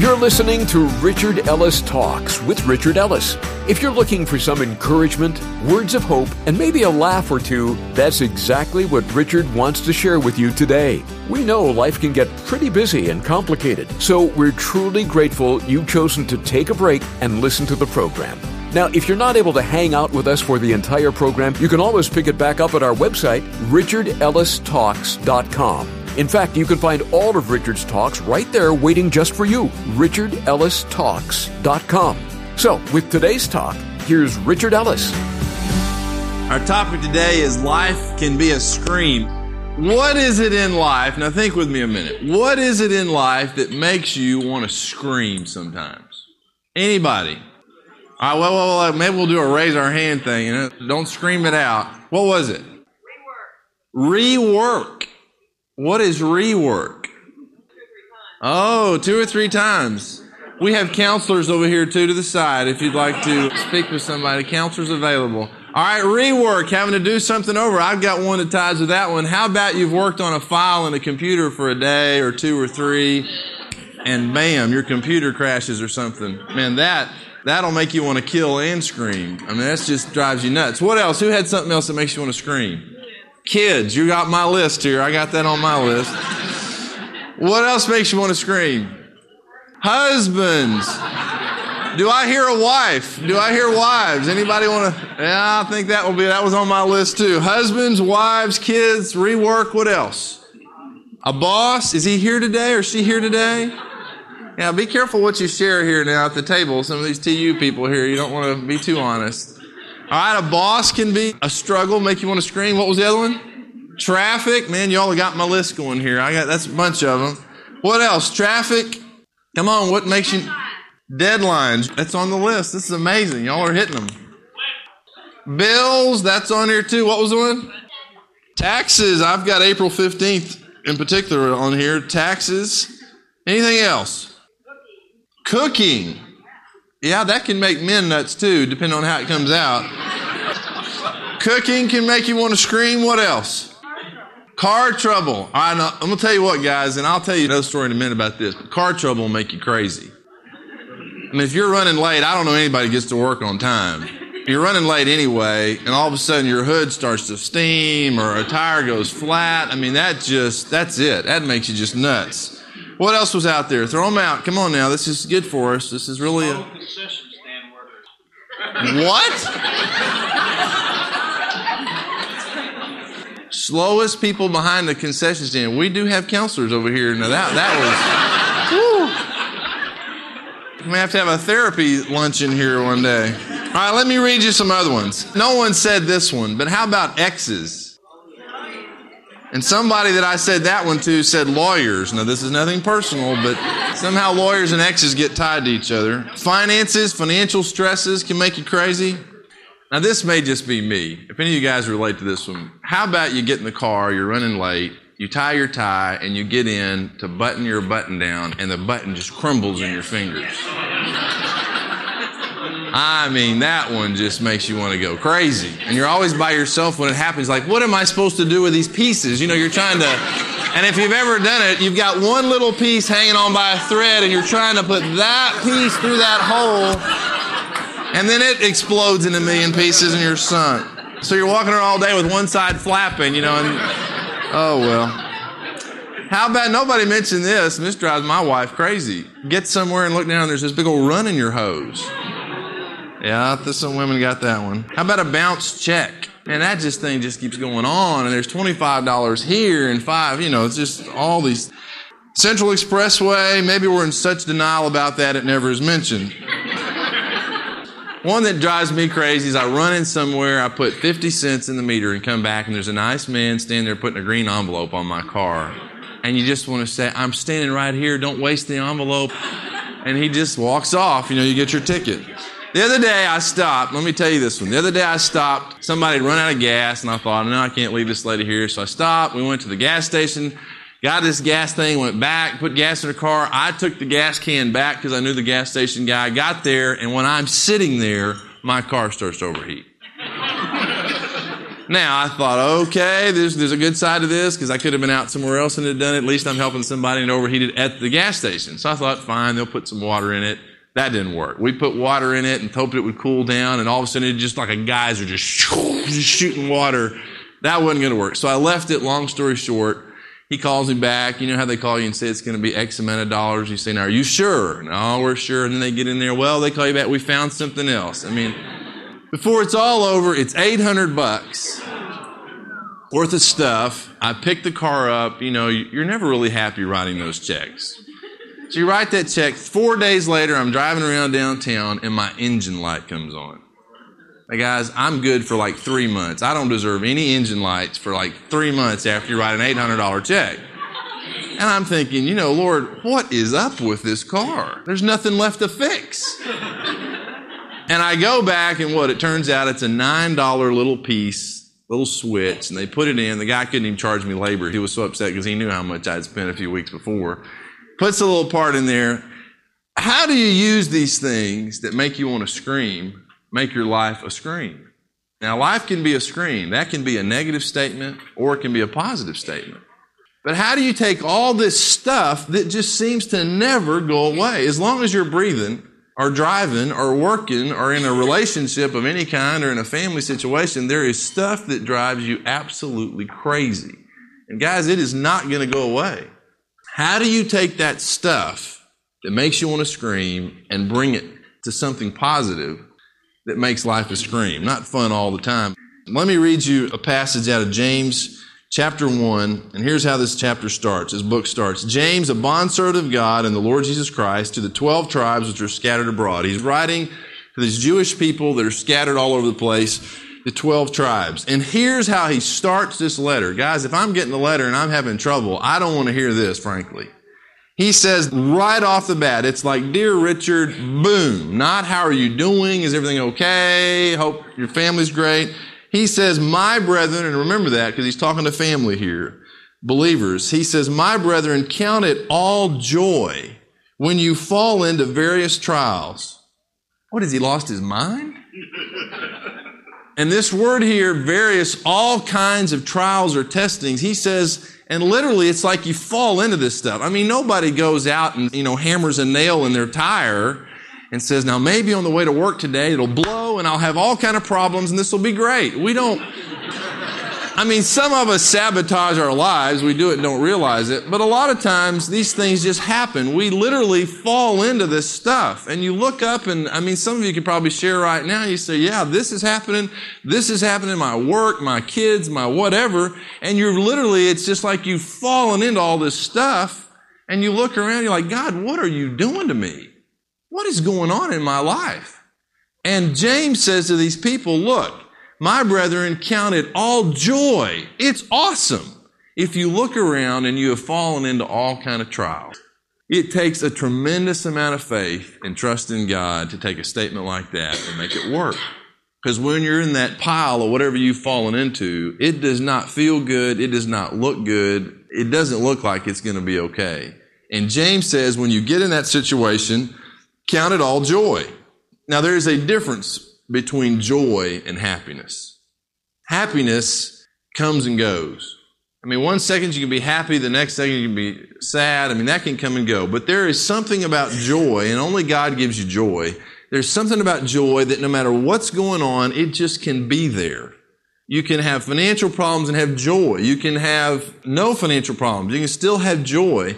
You're listening to Richard Ellis Talks with Richard Ellis. If you're looking for some encouragement, words of hope, and maybe a laugh or two, that's exactly what Richard wants to share with you today. We know life can get pretty busy and complicated, so we're truly grateful you've chosen to take a break and listen to the program. Now, if you're not able to hang out with us for the entire program, you can always pick it back up at our website, richardellistalks.com. In fact, you can find all of Richard's talks right there waiting just for you. RichardEllisTalks.com. So, with today's talk, here's Richard Ellis. Our topic today is life can be a scream. What is it in life? Now think with me a minute. What is it in life that makes you want to scream sometimes? Anybody? All right, well, well, well, maybe we'll do a raise our hand thing. You know? Don't scream it out. What was it? Rework. Rework. What is rework? Oh, two or three times. We have counselors over here too to the side if you'd like to speak with somebody. Counselors available. All right, rework, having to do something over. I've got one that ties with that one. How about you've worked on a file in a computer for a day or two or three and bam, your computer crashes or something. Man, that that'll make you want to kill and scream. I mean, that just drives you nuts. What else? Who had something else that makes you want to scream? Kids, you got my list here. I got that on my list. What else makes you want to scream? Husbands. Do I hear a wife? Do I hear wives? Anybody want to? Yeah, I think that will be, that was on my list too. Husbands, wives, kids, rework, what else? A boss? Is he here today or she here today? Yeah, be careful what you share here now at the table. Some of these TU people here, you don't want to be too honest. All right, a boss can be a struggle, make you want to scream. What was the other one? Traffic. Man, y'all got my list going here. I got that's a bunch of them. What else? Traffic. Come on, what makes you deadlines? That's on the list. This is amazing. Y'all are hitting them. Bills, that's on here too. What was the one? Taxes. I've got April 15th in particular on here. Taxes. Anything else? Cooking. Yeah, that can make men nuts too, depending on how it comes out. Cooking can make you want to scream. What else? Car trouble. All right, now, I'm to tell you what, guys, and I'll tell you another story in a minute about this, but car trouble will make you crazy. I mean, if you're running late, I don't know anybody gets to work on time. You're running late anyway, and all of a sudden your hood starts to steam or a tire goes flat. I mean, that just, that's it. That makes you just nuts. What else was out there? Throw them out. Come on now. This is good for us. This is really a. What? Slowest people behind the concession stand. We do have counselors over here. Now that that was. We have to have a therapy luncheon here one day. All right, let me read you some other ones. No one said this one, but how about X's? And somebody that I said that one to said lawyers. Now, this is nothing personal, but somehow lawyers and exes get tied to each other. Finances, financial stresses can make you crazy. Now, this may just be me. If any of you guys relate to this one, how about you get in the car, you're running late, you tie your tie, and you get in to button your button down, and the button just crumbles in your fingers. I mean, that one just makes you want to go crazy. And you're always by yourself when it happens. Like, what am I supposed to do with these pieces? You know, you're trying to. And if you've ever done it, you've got one little piece hanging on by a thread, and you're trying to put that piece through that hole, and then it explodes in a million pieces, and you're sunk. So you're walking around all day with one side flapping, you know, and oh well. How about nobody mentioned this? And this drives my wife crazy. Get somewhere and look down, there's this big old run in your hose. Yeah, some women got that one. How about a bounce check? And that just thing just keeps going on, and there's $25 here and five, you know, it's just all these. Central Expressway, maybe we're in such denial about that it never is mentioned. One that drives me crazy is I run in somewhere, I put 50 cents in the meter and come back, and there's a nice man standing there putting a green envelope on my car. And you just want to say, I'm standing right here, don't waste the envelope. And he just walks off, you know, you get your ticket. The other day I stopped. Let me tell you this one. The other day I stopped. Somebody had run out of gas, and I thought, no, I can't leave this lady here. So I stopped. We went to the gas station, got this gas thing, went back, put gas in her car. I took the gas can back because I knew the gas station guy. Got there, and when I'm sitting there, my car starts to overheat. Now I thought, okay, there's, there's a good side to this because I could have been out somewhere else and had done it. At least I'm helping somebody and overheated at the gas station. So I thought, fine, they'll put some water in it. That didn't work. We put water in it and hoped it would cool down, and all of a sudden it just like a geyser just, shooting water. That wasn't going to work. So I left it. Long story short, he calls me back. You know how they call you and say it's going to be X amount of dollars. You say, "Now, are you sure?" No, we're sure. And then they get in there. Well, they call you back. We found something else. I mean, before it's all over, it's 800 bucks worth of stuff. I pick the car up. You know, you're never really happy writing those checks. So you write that check. Four days later, I'm driving around downtown and my engine light comes on. Hey guys, I'm good for like three months. I don't deserve any engine lights for like three months after you write an $800 check. And I'm thinking, you know, Lord, what is up with this car? There's nothing left to fix. And I go back, and what? It turns out it's a $9 little piece, little switch, and they put it in. The guy couldn't even charge me labor. He was so upset because he knew how much I'd spent a few weeks before. Puts a little part in there. How do you use these things that make you want to scream, make your life a scream? Now, life can be a scream. That can be a negative statement or it can be a positive statement. But how do you take all this stuff that just seems to never go away? As long as you're breathing, or driving or working or in a relationship of any kind or in a family situation, there is stuff that drives you absolutely crazy. And guys, it is not going to go away. How do you take that stuff that makes you want to scream and bring it to something positive that makes life a scream? Not fun all the time. Let me read you a passage out of James chapter 1, and here's how this chapter starts. This book starts. James, a bondservant of God and the Lord Jesus Christ, to the 12 tribes which are scattered abroad. He's writing to these Jewish people that are scattered all over the place, the 12 tribes. And here's how he starts this letter. Guys, if I'm getting the letter and I'm having trouble, I don't want to hear this, frankly. He says right off the bat, it's like, Dear Richard, boom. Not how are you doing? Is everything okay? Hope your family's great. He says, My brethren, and remember that because he's talking to family here, believers. He says, My brethren, count it all joy when you fall into various trials. What has he lost his mind? And this word here, various, all kinds of trials or testings, he says, and literally it's like you fall into this stuff. I mean, nobody goes out and, you know, hammers a nail in their tire and says, now maybe on the way to work today it'll blow and I'll have all kind of problems and this will be great. We don't, I mean, some of us sabotage our lives. We do it and don't realize it. But a lot of times these things just happen. We literally fall into this stuff. And you look up and, I mean, some of you could probably share right now. You say, yeah, this is happening. This is happening. My work, my kids, my whatever. And you're literally, it's just like you've fallen into all this stuff. And you look around, you're like, God, what are you doing to me? What is going on in my life? And James says to these people, look, my brethren, count it all joy. It's awesome. If you look around and you have fallen into all kind of trials, it takes a tremendous amount of faith and trust in God to take a statement like that and make it work. Because when you're in that pile of whatever you've fallen into, it does not feel good. It does not look good. It doesn't look like it's going to be okay. And James says when you get in that situation, Count it all joy. Now, there is a difference between joy and happiness. Happiness comes and goes. I mean, one second you can be happy, the next second you can be sad. I mean, that can come and go. But there is something about joy, and only God gives you joy. There's something about joy that no matter what's going on, it just can be there. You can have financial problems and have joy. You can have no financial problems. You can still have joy.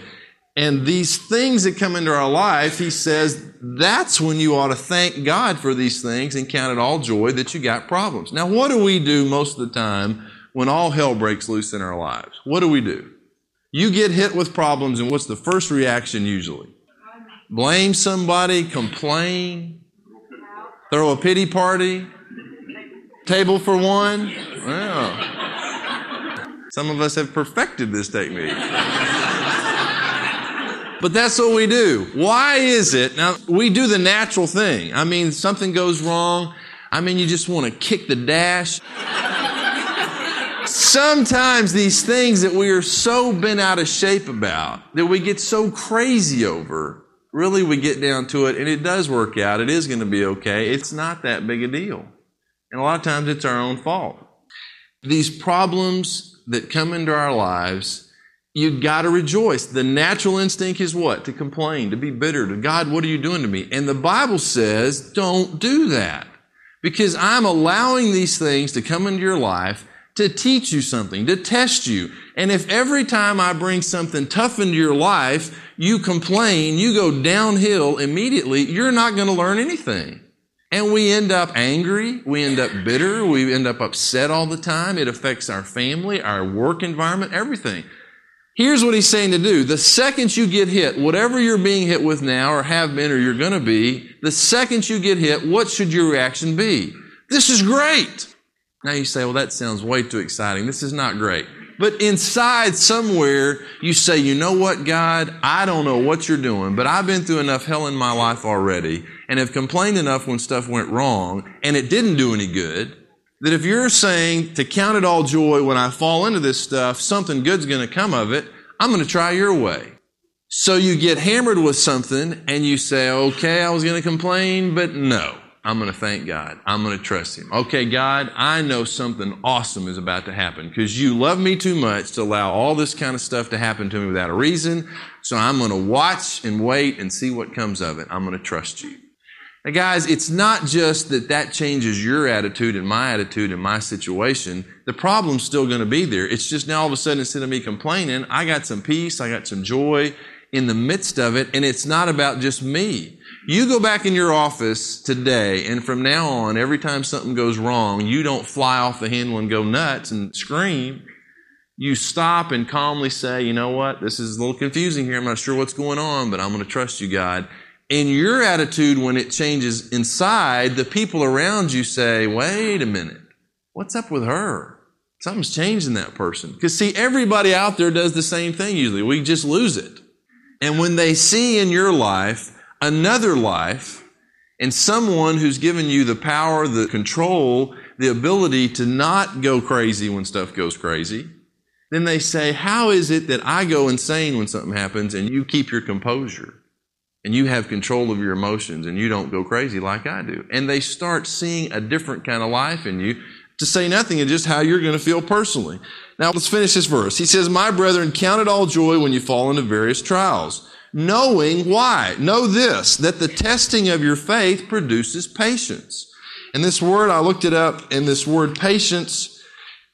And these things that come into our life, he says, that's when you ought to thank God for these things and count it all joy that you got problems. Now, what do we do most of the time when all hell breaks loose in our lives? What do we do? You get hit with problems, and what's the first reaction usually? Blame somebody, complain, throw a pity party, table for one. Well, some of us have perfected this technique. But that's what we do. Why is it? Now, we do the natural thing. I mean, something goes wrong. I mean, you just want to kick the dash. Sometimes these things that we are so bent out of shape about, that we get so crazy over, really we get down to it and it does work out. It is going to be okay. It's not that big a deal. And a lot of times it's our own fault. these problems that come into our lives, you got to rejoice. The natural instinct is what? To complain, to be bitter, to God, what are you doing to me? And the Bible says, don't do that. Because I'm allowing these things to come into your life to teach you something, to test you. And if every time I bring something tough into your life, you complain, you go downhill immediately, you're not going to learn anything. And we end up angry, we end up bitter, we end up upset all the time. It affects our family, our work environment, everything. Here's what he's saying to do. The second you get hit, whatever you're being hit with now or have been or you're going to be, the second you get hit, what should your reaction be? This is great. Now you say, well, that sounds way too exciting. This is not great. But inside somewhere, you say, you know what, God? I don't know what you're doing, but I've been through enough hell in my life already and have complained enough when stuff went wrong and it didn't do any good that if you're saying to count it all joy when I fall into this stuff, something good's going to come of it, I'm going to try your way. So you get hammered with something and you say, okay, I was going to complain, but no. I'm going to thank God. I'm going to trust Him. Okay, God, I know something awesome is about to happen because you love me too much to allow all this kind of stuff to happen to me without a reason. So I'm going to watch and wait and see what comes of it. I'm going to trust you. Now, guys, it's not just that that changes your attitude and my attitude and my situation. The problem's still going to be there. It's just now all of a sudden, instead of me complaining, I got some peace, I got some joy in the midst of it, and it's not about just me. You go back in your office today, and from now on, every time something goes wrong, you don't fly off the handle and go nuts and scream. You stop and calmly say, you know what, this is a little confusing here. I'm not sure what's going on, but I'm going to trust you, God in your attitude, when it changes inside, the people around you say, wait a minute, what's up with her? Something's changed in that person. Because see, everybody out there does the same thing usually. We just lose it. And when they see in your life another life and someone who's given you the power, the control, the ability to not go crazy when stuff goes crazy, then they say, how is it that I go insane when something happens and you keep your composure? And you have control of your emotions and you don't go crazy like I do. And they start seeing a different kind of life in you, to say nothing of just how you're going to feel personally. Now let's finish this verse. He says, My brethren, count it all joy when you fall into various trials, knowing why? Know this, that the testing of your faith produces patience. And this word, I looked it up, and this word patience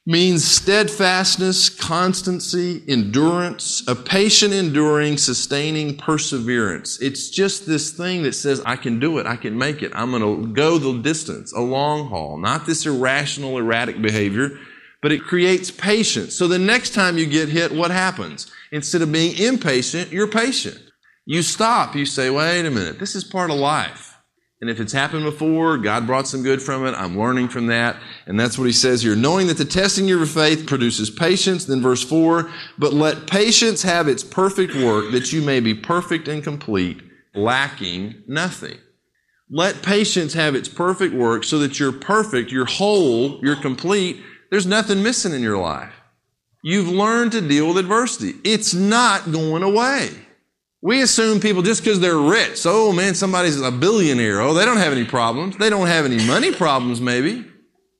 means steadfastness, constancy, endurance, a patient, enduring, sustaining perseverance. It's just this thing that says, I can do it, I can make it, I'm going to go the distance, a long haul, not this irrational, erratic behavior, but it creates patience. So the next time you get hit, what happens? Instead of being impatient, you're patient. You stop, you say, wait a minute, this is part of life. And if it's happened before, God brought some good from it. I'm learning from that. And that's what he says here. Knowing that the testing of your faith produces patience. Then verse four, but let patience have its perfect work that you may be perfect and complete, lacking nothing. Let patience have its perfect work so that you're perfect, you're whole, you're complete. There's nothing missing in your life. You've learned to deal with adversity. It's not going away. We assume people just because they're rich, oh man, somebody's a billionaire. Oh, they don't have any problems. They don't have any money problems, maybe.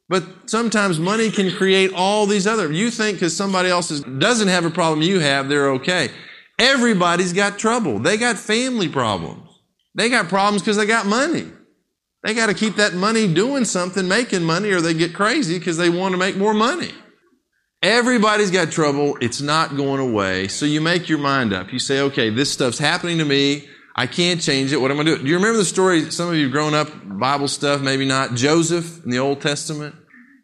But sometimes money can create all these other. You think because somebody else is, doesn't have a problem you have, they're okay. Everybody's got trouble. They got family problems. They got problems because they got money. They got to keep that money doing something, making money, or they get crazy because they want to make more money. Everybody's got trouble. It's not going away. So you make your mind up. You say, okay, this stuff's happening to me. I can't change it. What am I doing? Do you remember the story? Some of you have grown up Bible stuff, maybe not. Joseph in the Old Testament.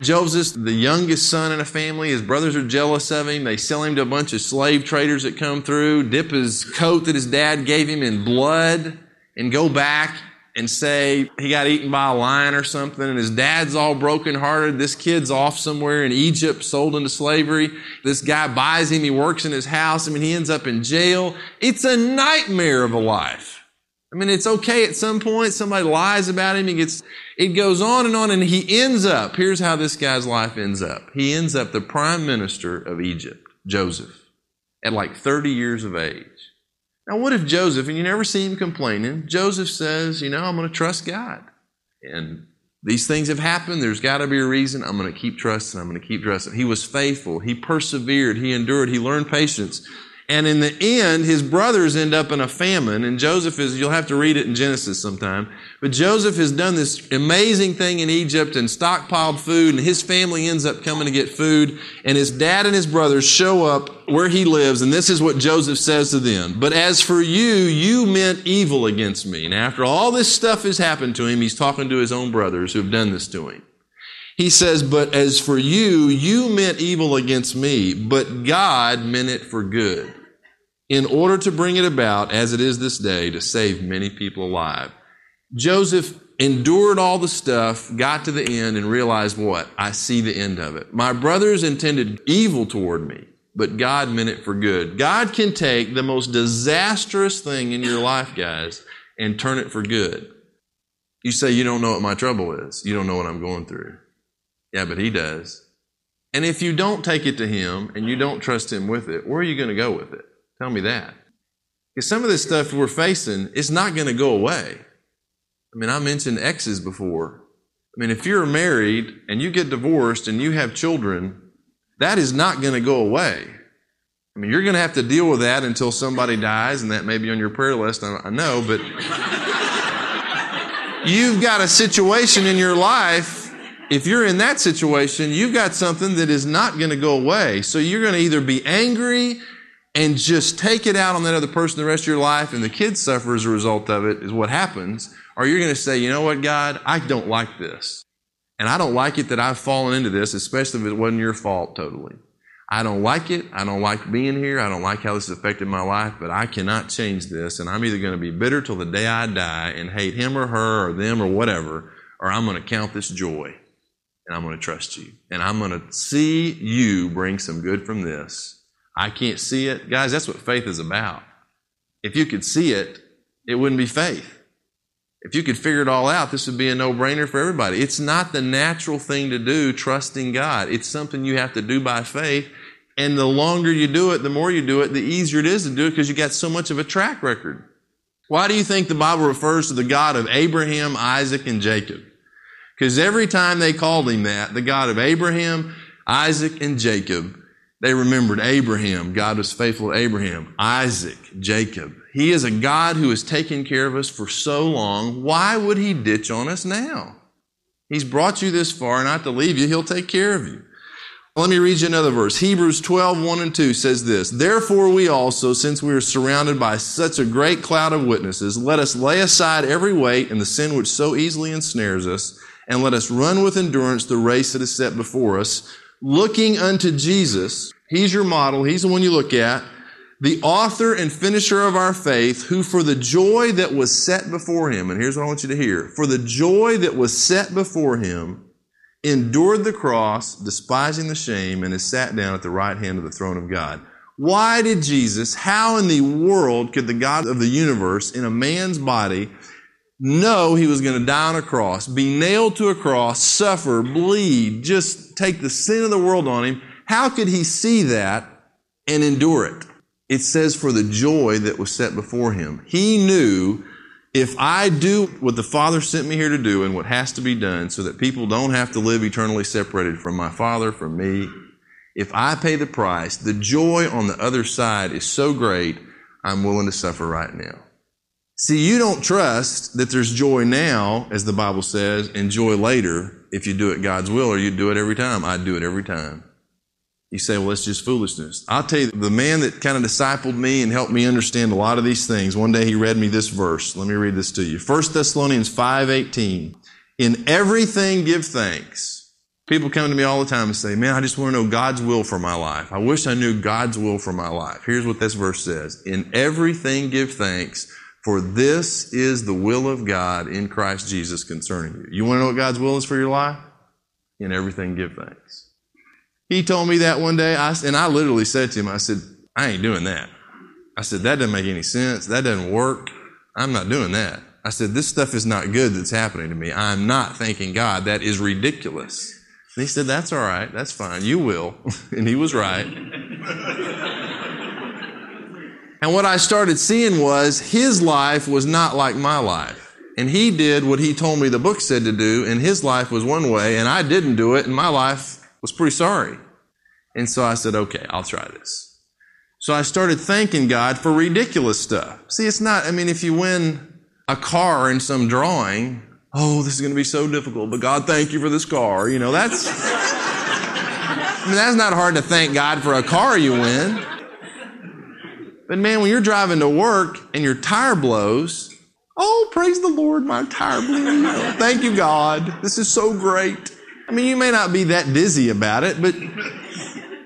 Joseph, the youngest son in a family, his brothers are jealous of him. They sell him to a bunch of slave traders that come through, dip his coat that his dad gave him in blood, and go back and say he got eaten by a lion or something and his dad's all brokenhearted. This kid's off somewhere in Egypt, sold into slavery. This guy buys him. He works in his house. I mean, he ends up in jail. It's a nightmare of a life. I mean, it's okay at some point. Somebody lies about him. He gets, it goes on and on and he ends up, here's how this guy's life ends up. He ends up the prime minister of Egypt, Joseph, at like 30 years of age. Now, what if Joseph, and you never see him complaining, Joseph says, you know, I'm going to trust God. And These things have happened. There's got to be a reason. I'm going to keep trusting. I'm going to keep trusting. He was faithful. He persevered. He endured. He learned patience. And in the end, his brothers end up in a famine. And Joseph is, you'll have to read it in Genesis sometime. But Joseph has done this amazing thing in Egypt and stockpiled food, and his family ends up coming to get food. And his dad and his brothers show up where he lives, and this is what Joseph says to them. But as for you, you meant evil against me. And after all this stuff has happened to him, he's talking to his own brothers who have done this to him. He says, But as for you, you meant evil against me, but God meant it for good, in order to bring it about, as it is this day, to save many people alive. Joseph endured all the stuff, got to the end, and realized what? I see the end of it. My brothers intended evil toward me, but God meant it for good. God can take the most disastrous thing in your life, guys, and turn it for good. You say, You don't know what my trouble is. You don't know what I'm going through. Yeah, but he does. And if you don't take it to him and you don't trust him with it, where are you going to go with it? Tell me that. Because some of this stuff we're facing, it's not going to go away. I mean, I mentioned exes before. I mean, if you're married and you get divorced and you have children, that is not going to go away. I mean, you're going to have to deal with that until somebody dies, and that may be on your prayer list, I know, but you've got a situation in your life if you're in that situation, you've got something that is not going to go away. So you're going to either be angry and just take it out on that other person the rest of your life and the kids suffer as a result of it is what happens. Or you're going to say, you know what, God, I don't like this. And I don't like it that I've fallen into this, especially if it wasn't your fault totally. I don't like it. I don't like being here. I don't like how this has affected my life, but I cannot change this. And I'm either going to be bitter till the day I die and hate him or her or them or whatever, or I'm going to count this joy and I'm going to trust you. And I'm going to see you bring some good from this. I can't see it. Guys, that's what faith is about. If you could see it, it wouldn't be faith. If you could figure it all out, this would be a no brainer for everybody. It's not the natural thing to do, trusting God. It's something you have to do by faith. And the longer you do it, the more you do it, the easier it is to do it because you got so much of a track record. Why do you think the Bible refers to the God of Abraham, Isaac, and Jacob? Because every time they called him that, the God of Abraham, Isaac, and Jacob, they remembered Abraham. God was faithful to Abraham. Isaac, Jacob. He is a God who has taken care of us for so long. Why would he ditch on us now? He's brought you this far, not to leave you. He'll take care of you. Let me read you another verse. Hebrews 12, 1 and 2 says this, Therefore we also, since we are surrounded by such a great cloud of witnesses, let us lay aside every weight and the sin which so easily ensnares us, and let us run with endurance the race that is set before us, looking unto Jesus. He's your model. He's the one you look at. The author and finisher of our faith, who for the joy that was set before him, and here's what I want you to hear, for the joy that was set before him, endured the cross, despising the shame, and has sat down at the right hand of the throne of God. Why did Jesus, how in the world could the God of the universe in a man's body know he was going to die on a cross, be nailed to a cross, suffer, bleed, just take the sin of the world on him. How could he see that and endure it? It says, for the joy that was set before him. He knew if I do what the Father sent me here to do and what has to be done so that people don't have to live eternally separated from my Father, from me, if I pay the price, the joy on the other side is so great, I'm willing to suffer right now. See, you don't trust that there's joy now, as the Bible says, and joy later if you do it God's will, or you do it every time. I do it every time. You say, well, it's just foolishness. I'll tell you, the man that kind of discipled me and helped me understand a lot of these things, one day he read me this verse. Let me read this to you. 1 Thessalonians 5.18. In everything give thanks. People come to me all the time and say, man, I just want to know God's will for my life. I wish I knew God's will for my life. Here's what this verse says. In everything give thanks, for this is the will of God in Christ Jesus concerning you. You want to know what God's will is for your life? In everything, give thanks. He told me that one day, and I literally said to him, I said, I ain't doing that. I said, that doesn't make any sense. That doesn't work. I'm not doing that. I said, this stuff is not good that's happening to me. I'm not thanking God. That is ridiculous. And he said, that's all right. That's fine. You will. and he was right. And what I started seeing was his life was not like my life. and he did what he told me the book said to do, and his life was one way, and I didn't do it, and my life was pretty sorry. And so I said, okay, I'll try this. So I started thanking God for ridiculous stuff. See, it's not, I mean, if you win a car in some drawing, oh, this is going to be so difficult, but God, thank you for this car. You know, that's, I mean, that's not hard to thank God for a car you win. But man, when you're driving to work and your tire blows, oh, praise the Lord, my tire blew. Thank you, God. This is so great. I mean, you may not be that dizzy about it, but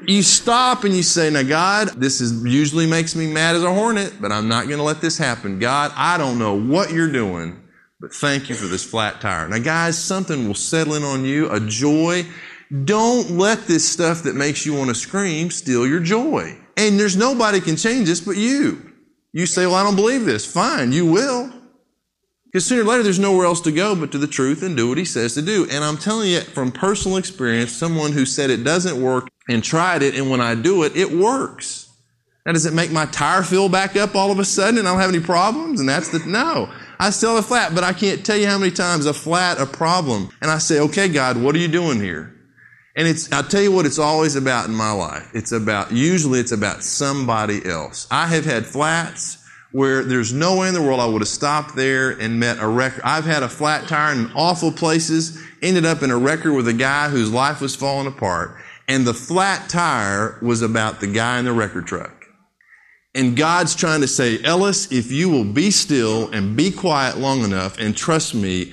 you stop and you say, Now, God, this is usually makes me mad as a hornet, but I'm not going to let this happen. God, I don't know what you're doing, but thank you for this flat tire. Now, guys, something will settle in on you, a joy. Don't let this stuff that makes you want to scream steal your joy. And there's nobody can change this but you. You say, Well, I don't believe this. Fine, you will. Because sooner or later, there's nowhere else to go but to the truth and do what he says to do. And I'm telling you from personal experience, someone who said it doesn't work and tried it, and when I do it, it works. Now, does it make my tire fill back up all of a sudden and I don't have any problems? And that's the, no. I still have a flat, but I can't tell you how many times a flat, a problem. And I say, okay, God, what are you doing here? And it's, I'll tell you what it's always about in my life. It's about, usually it's about somebody else. I have had flats where there's no way in the world I would have stopped there and met a wrecker. I've had a flat tire in awful places, ended up in a wrecker with a guy whose life was falling apart. And the flat tire was about the guy in the wrecker truck. And God's trying to say, Ellis, if you will be still and be quiet long enough and trust me,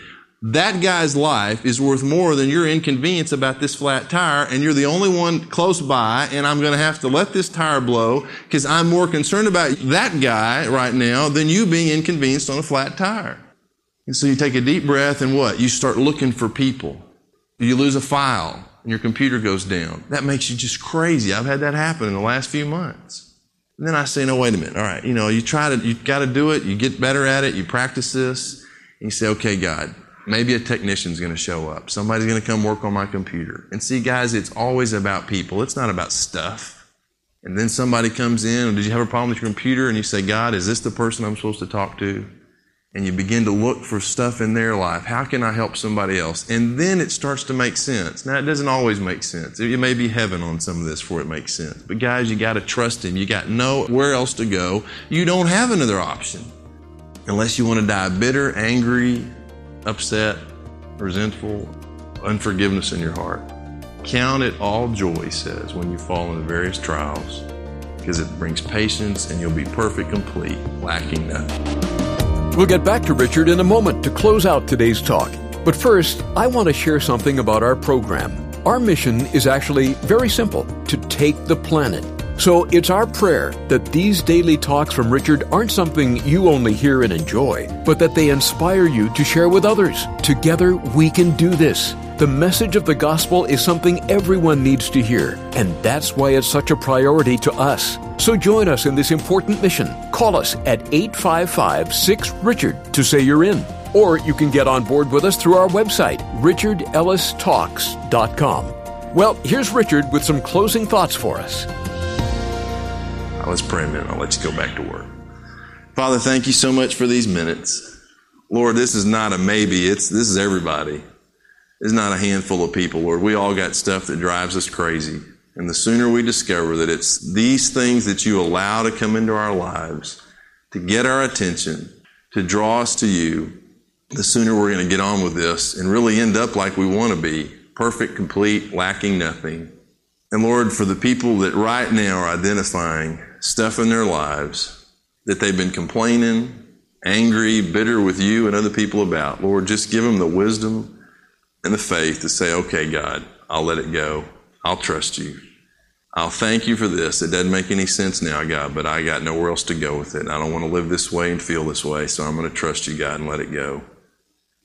that guy's life is worth more than your inconvenience about this flat tire, and you're the only one close by, and I'm going to have to let this tire blow because I'm more concerned about that guy right now than you being inconvenienced on a flat tire. And so you take a deep breath and what? You start looking for people. You lose a file and your computer goes down. That makes you just crazy. I've had that happen in the last few months. And then I say, no, wait a minute. All right. You know, you try to, you got to do it. You get better at it. You practice this. And you say, okay, God, maybe a technician's going to show up. Somebody's going to come work on my computer. And see, guys, it's always about people. It's not about stuff. And then somebody comes in, did you have a problem with your computer? And you say, God, is this the person I'm supposed to talk to? and you begin to look for stuff in their life. How can I help somebody else? And then it starts to make sense. Now, it doesn't always make sense. It may be heaven on some of this before it makes sense. But guys, you got to trust Him. You got nowhere else to go. You don't have another option unless you want to die bitter, angry, upset, resentful, unforgiveness in your heart. Count it all joy, he says, when you fall into various trials, because it brings patience and you'll be perfect, complete, lacking nothing. We'll get back to Richard in a moment to close out today's talk. But first, I want to share something about our program. Our mission is actually very simple to take the planet. So it's our prayer that these daily talks from Richard aren't something you only hear and enjoy, but that they inspire you to share with others. Together, we can do this. The message of the gospel is something everyone needs to hear, and that's why it's such a priority to us. So join us in this important mission. Call us at 855 6 Richard to say you're in. Or you can get on board with us through our website, richardellistalks.com. Well, here's Richard with some closing thoughts for us. Let's pray a minute. I'll let you go back to work. Father, thank you so much for these minutes. Lord, this is not a maybe. It's this is everybody. It's not a handful of people, Lord. We all got stuff that drives us crazy. And the sooner we discover that it's these things that you allow to come into our lives to get our attention, to draw us to you, the sooner we're going to get on with this and really end up like we want to be perfect, complete, lacking nothing. And Lord, for the people that right now are identifying stuff in their lives that they've been complaining, angry, bitter with you and other people about, Lord, just give them the wisdom and the faith to say, okay, God, I'll let it go. I'll trust you. I'll thank you for this. It doesn't make any sense now, God, but I got nowhere else to go with it. and I don't want to live this way and feel this way, so I'm going to trust you, God, and let it go.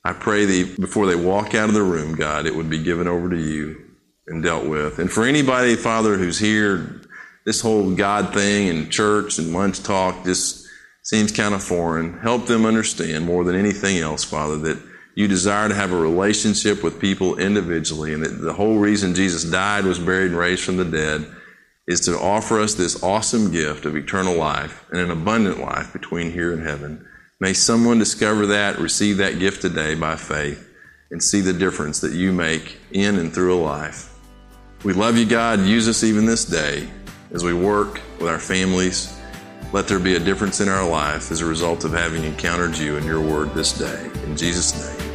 I pray that before they walk out of the room, God, it would be given over to you and dealt with. And for anybody, Father, who's here, this whole God thing and church and lunch talk just seems kind of foreign. Help them understand more than anything else, Father, that you desire to have a relationship with people individually, and that the whole reason Jesus died, was buried, and raised from the dead is to offer us this awesome gift of eternal life and an abundant life between here and heaven. May someone discover that, receive that gift today by faith, and see the difference that you make in and through a life. We love you, God. Use us even this day as we work with our families. Let there be a difference in our life as a result of having encountered you and your word this day. In Jesus' name,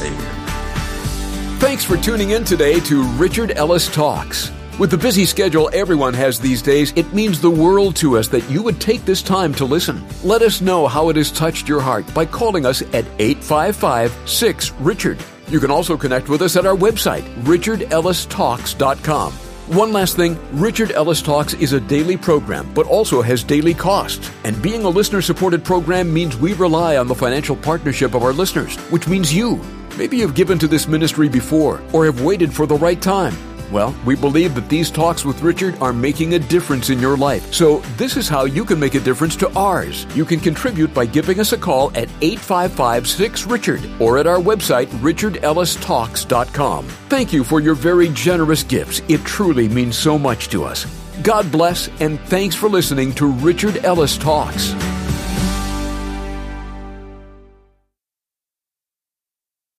amen. Thanks for tuning in today to Richard Ellis Talks. With the busy schedule everyone has these days, it means the world to us that you would take this time to listen. Let us know how it has touched your heart by calling us at 855 6 Richard. You can also connect with us at our website, richardellistalks.com. One last thing Richard Ellis Talks is a daily program, but also has daily costs. And being a listener supported program means we rely on the financial partnership of our listeners, which means you. Maybe you've given to this ministry before or have waited for the right time. Well, we believe that these talks with Richard are making a difference in your life. So, this is how you can make a difference to ours. You can contribute by giving us a call at 855 6 Richard or at our website, richardellistalks.com. Thank you for your very generous gifts. It truly means so much to us. God bless, and thanks for listening to Richard Ellis Talks.